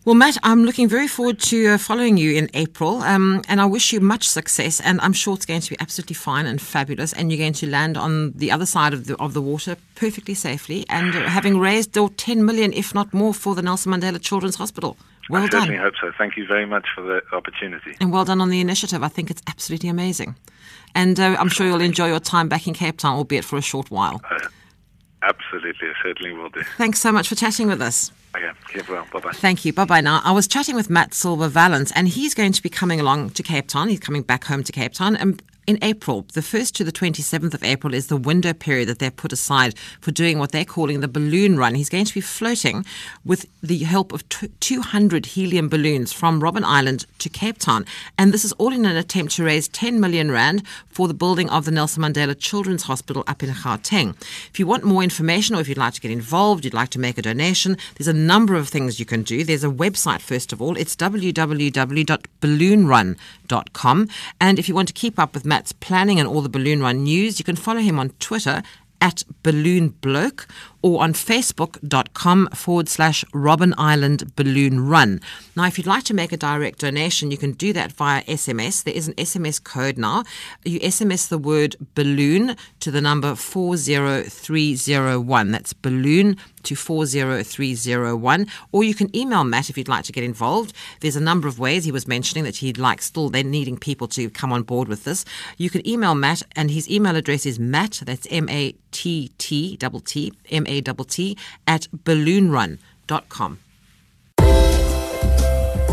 Well, Matt, I'm looking very forward to uh, following you in April, um, and I wish you much success. And I'm sure it's going to be absolutely fine and fabulous, and you're going to land on the other side of the of the water perfectly safely, and having raised uh, 10 million, if not more, for the Nelson Mandela Children's Hospital. Well I done, certainly hope so. Thank you very much for the opportunity. and well done on the initiative. I think it's absolutely amazing, and uh, I'm sure you'll enjoy your time back in Cape Town, albeit for a short while. Absolutely, I certainly will do. Thanks so much for chatting with us. Okay, keep well. Bye bye. Thank you. Bye bye now. I was chatting with Matt Silver Vallance, and he's going to be coming along to Cape Town. He's coming back home to Cape Town. And in April, the 1st to the 27th of April is the window period that they've put aside for doing what they're calling the balloon run. He's going to be floating with the help of 200 helium balloons from Robben Island to Cape Town. And this is all in an attempt to raise 10 million rand for the building of the Nelson Mandela Children's Hospital up in Gauteng. If you want more information or if you'd like to get involved, you'd like to make a donation, there's a number of things you can do. There's a website, first of all. It's www.balloonrun.com. And if you want to keep up with Matt's planning and all the Balloon Run news, you can follow him on Twitter at Balloon Bloke or on facebook.com forward slash Robben Island Balloon Run. Now, if you'd like to make a direct donation, you can do that via SMS. There is an SMS code now. You SMS the word balloon to the number 40301. That's balloon to 40301. Or you can email Matt if you'd like to get involved. There's a number of ways he was mentioning that he'd like still, they're needing people to come on board with this. You can email Matt, and his email address is matt, that's M A T T double T, M A T, at balloonrun.com.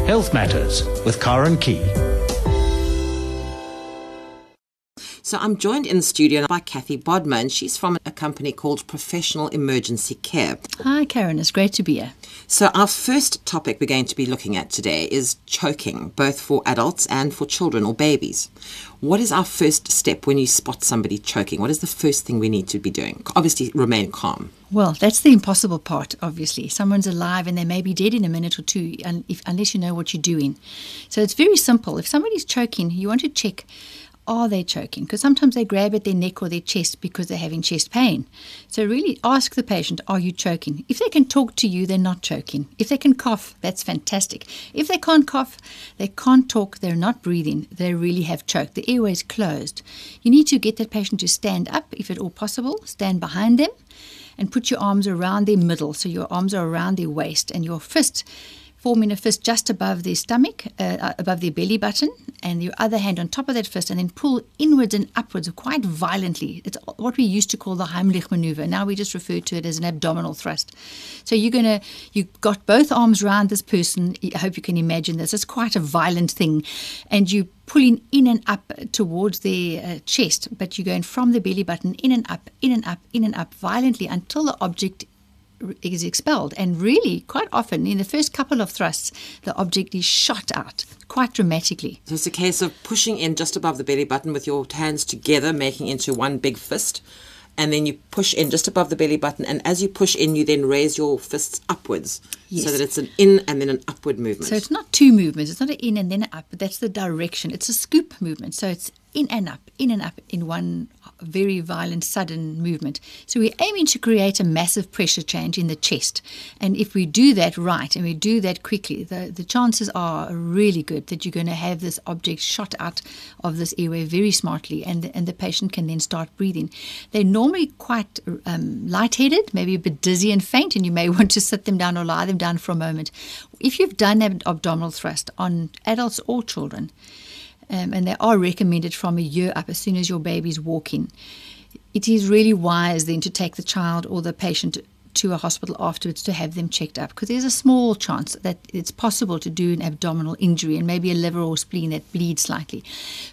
Health Matters with Karen Key. So I'm joined in the studio by Kathy Bodman. she's from a company called Professional Emergency Care. Hi, Karen. It's great to be here. So our first topic we're going to be looking at today is choking, both for adults and for children or babies. What is our first step when you spot somebody choking? What is the first thing we need to be doing? Obviously, remain calm. Well, that's the impossible part, obviously. Someone's alive and they may be dead in a minute or two if, unless you know what you're doing. So it's very simple. If somebody's choking, you want to check are they choking? Because sometimes they grab at their neck or their chest because they're having chest pain. So, really ask the patient, Are you choking? If they can talk to you, they're not choking. If they can cough, that's fantastic. If they can't cough, they can't talk, they're not breathing, they really have choked. The airway is closed. You need to get that patient to stand up, if at all possible, stand behind them, and put your arms around their middle. So, your arms are around their waist, and your fist forming a fist just above their stomach, uh, above their belly button, and your other hand on top of that fist, and then pull inwards and upwards quite violently. It's what we used to call the Heimlich maneuver. Now we just refer to it as an abdominal thrust. So you're gonna, you've got both arms around this person. I hope you can imagine this. It's quite a violent thing, and you pulling in and up towards their uh, chest, but you're going from the belly button in and up, in and up, in and up violently until the object is expelled. And really, quite often, in the first couple of thrusts, the object is shot out quite dramatically. So it's a case of pushing in just above the belly button with your hands together, making into one big fist. And then you push in just above the belly button. And as you push in, you then raise your fists upwards Yes. so that it's an in and then an upward movement. So it's not two movements. It's not an in and then an up, but that's the direction. It's a scoop movement. So it's in and up, in and up in one very violent, sudden movement. So we're aiming to create a massive pressure change in the chest. And if we do that right and we do that quickly, the, the chances are really good that you're going to have this object shot out of this airway very smartly and, and the patient can then start breathing. They're normally quite um, lightheaded, maybe a bit dizzy and faint, and you may want to sit them down or lie them down for a moment. If you've done an abdominal thrust on adults or children, um, and they are recommended from a year up as soon as your baby's walking. It is really wise then to take the child or the patient to a hospital afterwards to have them checked up because there's a small chance that it's possible to do an abdominal injury and maybe a liver or spleen that bleeds slightly.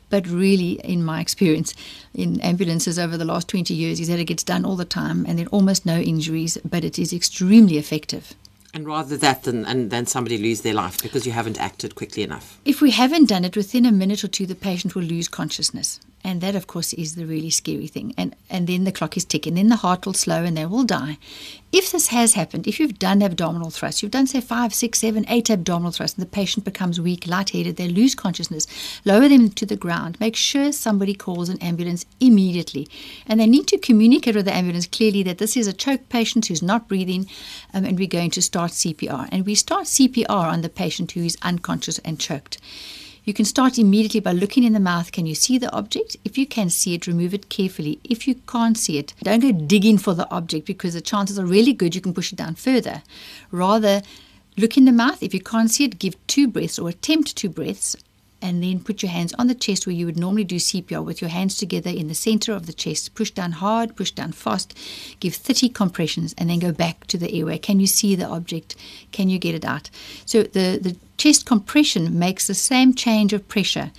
But really, in my experience in ambulances over the last 20 years, is that it gets done all the time and are almost no injuries, but it is extremely effective. And rather that than, and then somebody lose their life because you haven't acted quickly enough. If we haven't done it within a minute or two, the patient will lose consciousness. And that, of course, is the really scary thing. And, and then the clock is ticking. Then the heart will slow and they will die. If this has happened, if you've done abdominal thrusts, you've done, say, five, six, seven, eight abdominal thrusts, and the patient becomes weak, lightheaded, they lose consciousness, lower them to the ground. Make sure somebody calls an ambulance immediately. And they need to communicate with the ambulance clearly that this is a choked patient who's not breathing, um, and we're going to start CPR. And we start CPR on the patient who is unconscious and choked. You can start immediately by looking in the mouth. Can you see the object? If you can see it, remove it carefully. If you can't see it, don't go digging for the object because the chances are really good you can push it down further. Rather, look in the mouth. If you can't see it, give two breaths or attempt two breaths and then put your hands on the chest where you would normally do CPR with your hands together in the center of the chest. Push down hard, push down fast, give 30 compressions, and then go back to the airway. Can you see the object? Can you get it out? So the, the chest compression makes the same change of pressure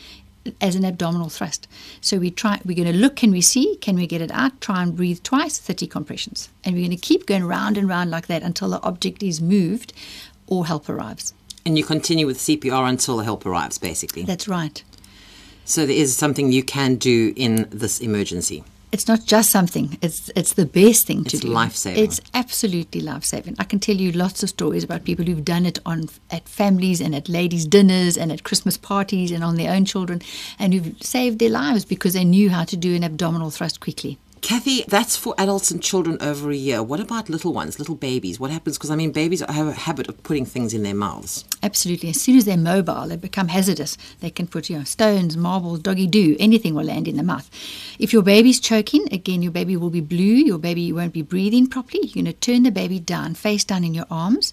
as an abdominal thrust. So we try we're going to look can we see can we get it out try and breathe twice 30 compressions and we're going to keep going round and round like that until the object is moved or help arrives. And you continue with CPR until the help arrives, basically. That's right. So there is something you can do in this emergency. It's not just something; it's it's the best thing to do. It's life-saving. It's absolutely life saving. I can tell you lots of stories about people who've done it on at families and at ladies' dinners and at Christmas parties and on their own children, and who've saved their lives because they knew how to do an abdominal thrust quickly. Kathy, that's for adults and children over a year. What about little ones, little babies? What happens? Because I mean, babies have a habit of putting things in their mouths. Absolutely. As soon as they're mobile, they become hazardous. They can put, you know, stones, marbles, doggy do, anything will land in the mouth. If your baby's choking, again, your baby will be blue, your baby won't be breathing properly. You're going to turn the baby down, face down in your arms,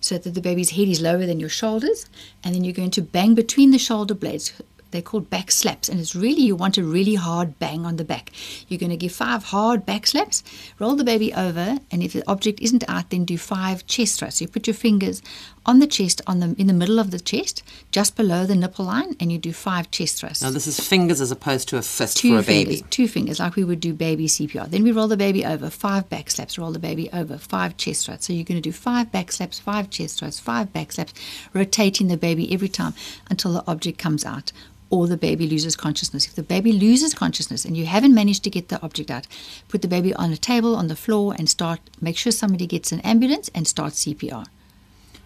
so that the baby's head is lower than your shoulders, and then you're going to bang between the shoulder blades. They're called back slaps, and it's really you want a really hard bang on the back. You're going to give five hard back slaps, roll the baby over, and if the object isn't out, then do five chest thrusts. You put your fingers on the chest, on the in the middle of the chest, just below the nipple line, and you do five chest thrusts. Now, this is fingers as opposed to a fist two for a fingers, baby. two fingers, like we would do baby CPR. Then we roll the baby over, five back slaps, roll the baby over, five chest thrusts. So you're going to do five back slaps, five chest thrusts, five back slaps, rotating the baby every time until the object comes out or the baby loses consciousness. If the baby loses consciousness and you haven't managed to get the object out, put the baby on a table on the floor and start. Make sure somebody gets an ambulance and start CPR.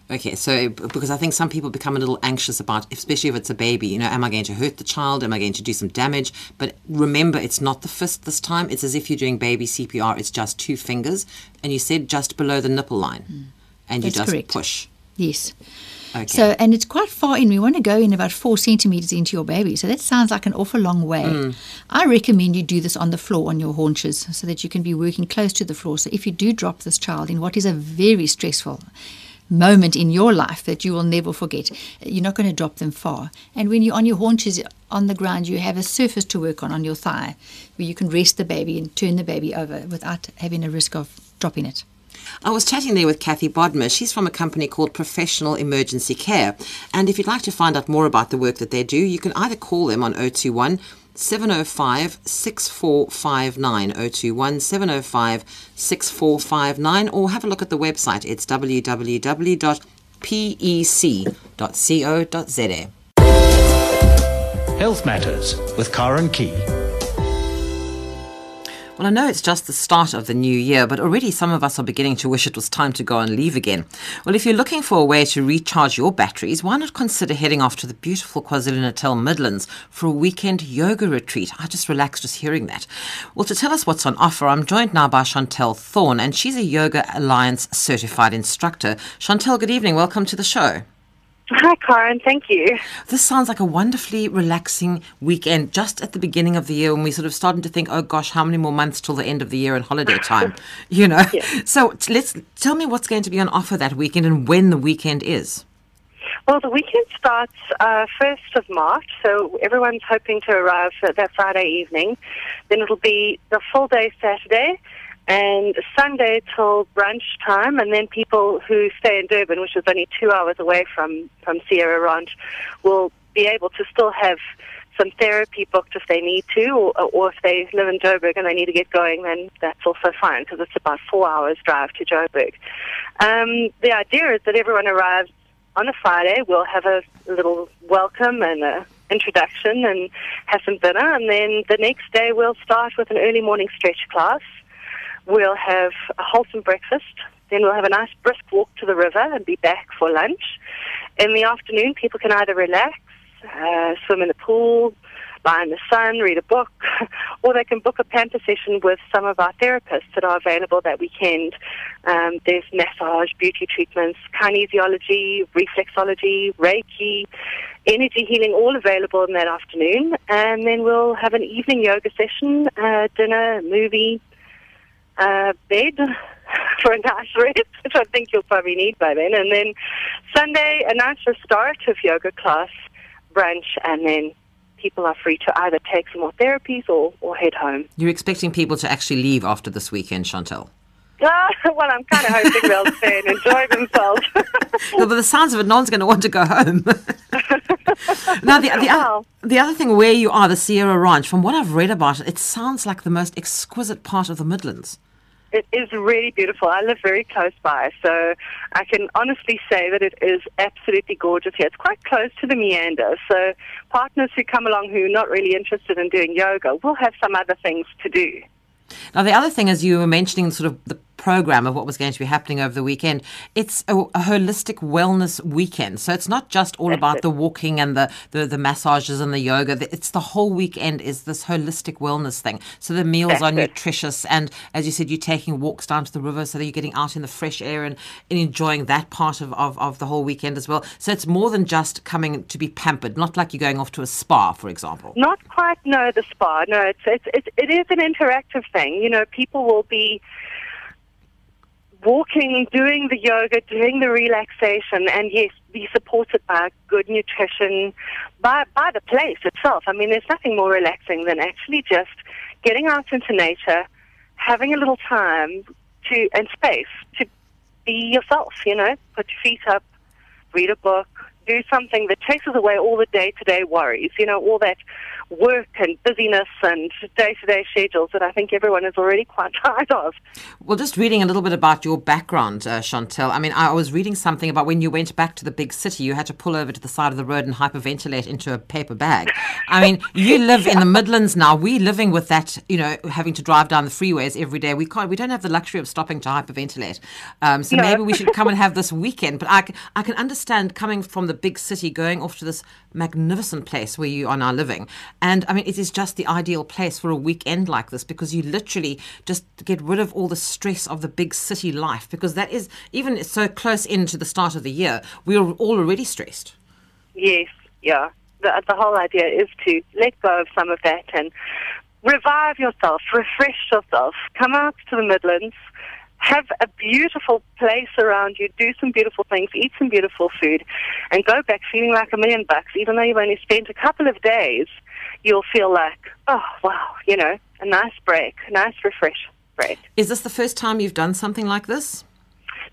Okay, so because I think some people become a little anxious about, especially if it's a baby, you know, am I going to hurt the child? Am I going to do some damage? But remember, it's not the fist this time. It's as if you're doing baby CPR. It's just two fingers, and you said just below the nipple line, and you Hmm. Just correct. push. Yes. Okay. So, and it's quite far in. We want to go in about four centimeters into your baby. So that sounds like an awful long way. I recommend you do this on the floor on your haunches so that you can be working close to the floor. So if you do drop this child in what is a very stressful moment in your life that you will never forget, you're not going to drop them far. And when you're on your haunches on the ground, you have a surface to work on on your thigh where you can rest the baby and turn the baby over without having a risk of dropping it. I was chatting there with Kathy Bodmer. She's from a company called Professional Emergency Care. And if you'd like to find out more about the work that they do, you can either call them on 021 705 6459, 021 705 6459, or have a look at the website. It's www.pec.co.za. Health Matters with Karen Key. Well, I know it's just the start of the new year, but already some of us are beginning to wish it was time to go and leave again. Well, if you're looking for a way to recharge your batteries, why not consider heading off to the beautiful KwaZulu-Natal Midlands for a weekend yoga retreat? I just relaxed just hearing that. Well, to tell us what's on offer, I'm joined now by Chantel Thorne, and she's a Yoga Alliance certified instructor. Chantel, good evening. Welcome to the show. Hi, Karen. Thank you. This sounds like a wonderfully relaxing weekend just at the beginning of the year when we're sort of starting to think, oh gosh, how many more months till the end of the year and holiday time, you know? So t- let's tell me what's going to be on offer that weekend and when the weekend is. Well, the weekend starts uh, 1st of March, so everyone's hoping to arrive that Friday evening. Then it'll be the full day Saturday and Sunday till brunch time, and then people who stay in Durban, which is only two hours away from, from Sierra Ranch, will be able to still have some therapy booked if they need to, or, or if they live in Joburg and they need to get going, then that's also fine because it's about four hours drive to Joburg. Um, the idea is that everyone arrives on a Friday. We'll have a little welcome and a introduction and have some dinner. And then the next day we'll start with an early morning stretch class. We'll have a wholesome breakfast. Then we'll have a nice brisk walk to the river and be back for lunch. In the afternoon, people can either relax, uh, swim in the pool, lie in the sun, read a book, or they can book a pamper session with some of our therapists that are available that weekend. Um, there's massage, beauty treatments, kinesiology, reflexology, Reiki, energy healing, all available in that afternoon. And then we'll have an evening yoga session, uh, dinner, movie, uh, bed for a nice rest, which I think you'll probably need by then. And then Sunday, a nice restorative yoga class, brunch, and then people are free to either take some more therapies or, or head home. You're expecting people to actually leave after this weekend, Chantel? Uh, well, I'm kind of hoping they'll stay and enjoy themselves. well, but the sounds of it, no one's going to want to go home. now, the, the, Wow. the other thing where you are, the Sierra Ranch, from what I've read about it, it sounds like the most exquisite part of the Midlands. It is really beautiful. I live very close by, so I can honestly say that it is absolutely gorgeous here. It's quite close to the meander, so partners who come along who are not really interested in doing yoga will have some other things to do. Now, the other thing is you were mentioning sort of the program of what was going to be happening over the weekend. It's a, a holistic wellness weekend. So it's not just all about the walking and the, the, the massages and the yoga. It's the whole weekend is this holistic wellness thing. So the meals That's are it. nutritious. And as you said, you're taking walks down to the river so that you're getting out in the fresh air and, and enjoying that part of, of, of the whole weekend as well. So it's more than just coming to be pampered, not like you're going off to a spa, for example. Not quite no the spa. No, it's it's, it's it is an interactive thing. You know, people will be walking, doing the yoga, doing the relaxation, and yes, be supported by good nutrition, by by the place itself. I mean, there's nothing more relaxing than actually just getting out into nature, having a little time to and space to be yourself. You know, put your feet up, read a book, do something that chases away all the day to day worries, you know, all that work and busyness and day to day schedules that I think everyone is already quite tired of. Well, just reading a little bit about your background, uh, Chantel. I mean, I was reading something about when you went back to the big city, you had to pull over to the side of the road and hyperventilate into a paper bag. I mean, you live in the Midlands now. We're living with that, you know, having to drive down the freeways every day. We can't. We don't have the luxury of stopping to hyperventilate. Um, so No. maybe we should come and have this weekend. But I can understand coming from the big city, going off to this magnificent place where you are now living. And I mean, it is just the ideal place for a weekend like this because you literally just get rid of all the stress of the big city life because that is, even so close into the start of the year, we're all already stressed. Yes, yeah. The, the whole idea is to let go of some of that and revive yourself, refresh yourself, come out to the Midlands, have a beautiful place around you, do some beautiful things, eat some beautiful food, and go back feeling like a million bucks. Even though you've only spent a couple of days, you'll feel like, oh, wow, you know, a nice break, a nice refresh break. Is this the first time you've done something like this?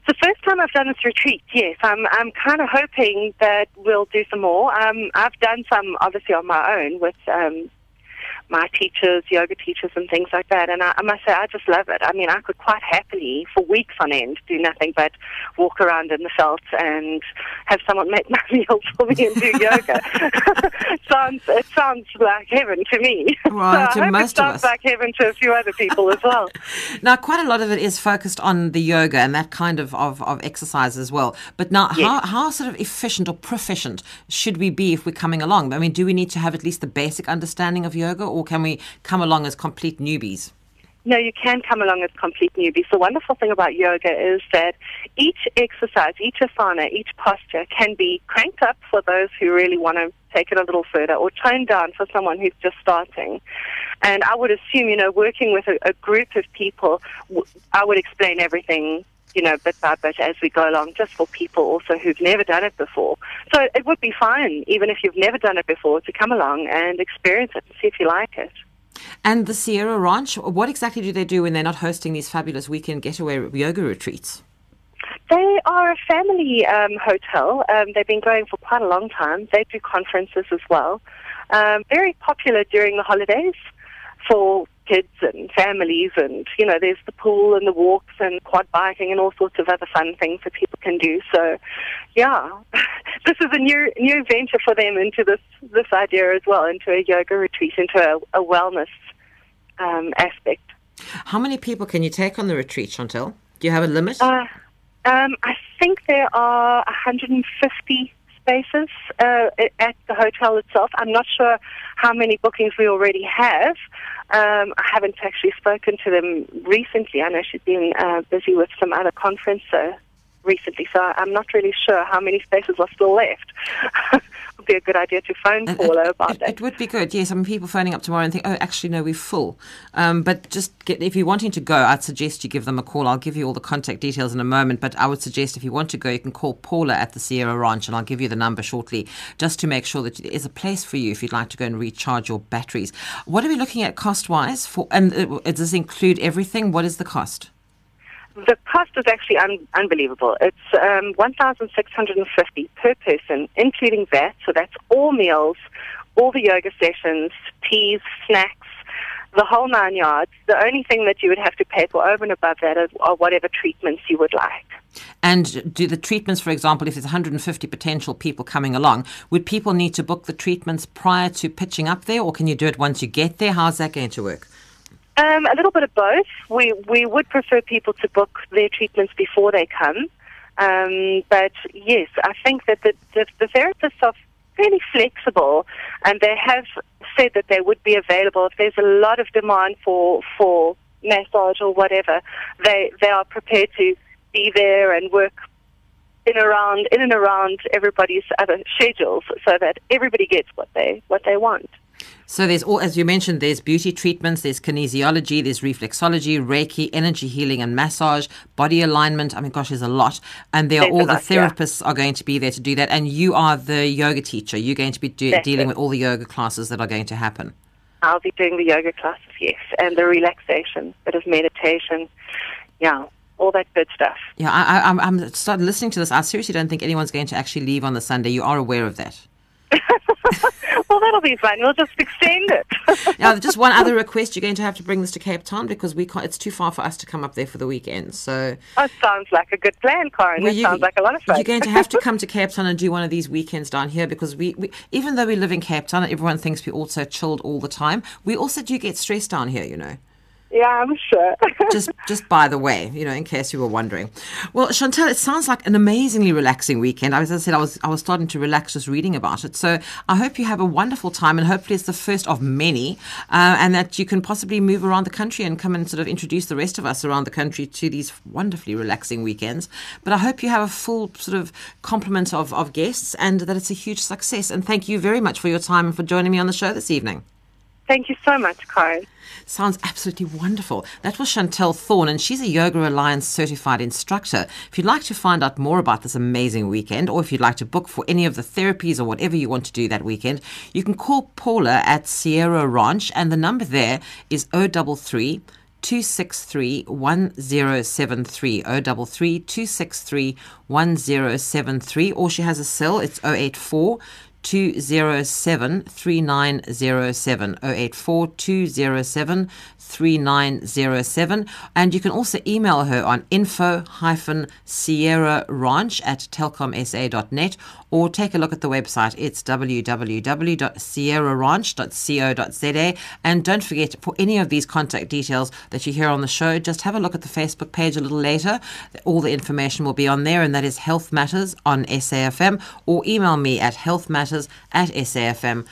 It's the first time I've done this retreat. Yes, I'm. I'm kind of hoping that we'll do some more. Um, I've done some obviously on my own with um, my teachers, yoga teachers, and things like that. And I, I must say, I just love it. I mean, I could quite happily, for weeks on end, do nothing but walk around in the veld and have someone make my meals for me and do yoga. sounds. It sounds like heaven to me. Right, so to most it of sounds us. like heaven to a few other people as well. Now, quite a lot of it is focused on the yoga and that kind of, of, of exercise as well. But now, how, how sort of efficient or proficient should we be if we're coming along? I mean, do we need to have at least the basic understanding of yoga or can we come along as complete newbies? No, you can come along as complete newbies. The wonderful thing about yoga is that each exercise, each asana, each posture can be cranked up for those who really want to take it a little further or toned down for someone who's just starting. And I would assume, you know, working with a, a group of people, I would explain everything, you know, bit by bit as we go along, just for people also who've never done it before. So it would be fine, even if you've never done it before, to come along and experience it and see if you like it. And the Sierra Ranch, what exactly do they do when they're not hosting these fabulous weekend getaway yoga retreats? They are a family um, hotel. Um, they've been going for quite a long time. They do conferences as well. Um, very popular during the holidays for kids and families, and you know, there's the pool and the walks and quad biking and all sorts of other fun things that people can do. So, yeah, this is a new new venture for them into this this idea as well, into a yoga retreat, into a, a wellness um, aspect. How many people can you take on the retreat, Chantel? Do you have a limit? Uh, um, I think there are 150 spaces uh, at the hotel itself. I'm not sure how many bookings we already have. Um, I haven't actually spoken to them recently. I know she's been uh, busy with some other conference uh, recently, so I'm not really sure how many spaces are still left. It would be a good idea to phone Paula about it, that. It would be good, yes. I mean, people phoning up tomorrow and think, oh, actually, no, we're full. Um, but just get, if you're wanting to go, I'd suggest you give them a call. I'll give you all the contact details in a moment, but I would suggest if you want to go, you can call Paula at the Sierra Ranch, and I'll give you the number shortly, just to make sure that there is a place for you if you'd like to go and recharge your batteries. What are we looking at cost wise? For and uh, does this include everything? What is the cost? The cost is actually un- unbelievable. It's um, 1650 per person, including that. So that's all meals, all the yoga sessions, teas, snacks, the whole nine yards. The only thing that you would have to pay for over and above that are whatever treatments you would like. And do the treatments, for example, if there's 150 potential people coming along, would people need to book the treatments prior to pitching up there, or can you do it once you get there? How's that going to work? Um, a little bit of both. We we would prefer people to book their treatments before they come, um, but yes, I think that the, the, the therapists are fairly flexible, and they have said that they would be available if there's a lot of demand for for massage or whatever. They they are prepared to be there and work in around in and around everybody's other schedules so that everybody gets what they what they want. So there's all, as you mentioned, there's beauty treatments, there's kinesiology, there's reflexology, Reiki, energy healing and massage, body alignment. I mean, gosh, there's a lot. And there are all the therapists yeah. are going to be there to do that. And you are the yoga teacher. You're going to be do, dealing it. with all the yoga classes that are going to happen. I'll be doing the yoga classes, yes, and the relaxation, bit of meditation. Yeah, all that good stuff. Yeah, I, I, I'm starting listening to this. I seriously don't think anyone's going to actually leave on the Sunday. You are aware of that. well, that'll be fun. We'll just extend it. now, just one other request: you're going to have to bring this to Cape Town because we can't. It's too far for us to come up there for the weekend. So that sounds like a good plan, Karen. Well, that you, sounds like a lot of fun. You're going to have to come to Cape Town and do one of these weekends down here because we, we even though we live in Cape Town, everyone thinks we're all so chilled all the time. We also do get stressed down here, you know. Yeah, I'm sure. just, just by the way, you know, in case you were wondering. Well, Chantel, it sounds like an amazingly relaxing weekend. As I said, I was, I was starting to relax just reading about it. So I hope you have a wonderful time, and hopefully it's the first of many, uh, and that you can possibly move around the country and come and sort of introduce the rest of us around the country to these wonderfully relaxing weekends. But I hope you have a full sort of complement of, of guests, and that it's a huge success. And thank you very much for your time and for joining me on the show this evening. Thank you so much, Karen. Sounds absolutely wonderful. That was Chantel Thorne, and she's a Yoga Alliance certified instructor. If you'd like to find out more about this amazing weekend, or if you'd like to book for any of the therapies or whatever you want to do that weekend, you can call Paula at Sierra Ranch, and the number there is 033 263 1073 033 263 1073 or she has a cell it's 084 207 3907 084 207 3907 and you can also email her on info hyphen sierra ranch at telkomsa.net or take a look at the website. It's www.sierraranch.co.za. And don't forget, for any of these contact details that you hear on the show, just have a look at the Facebook page a little later. All the information will be on there, and that is Health Matters on SAFM, or email me at healthmatters at safm.co.za.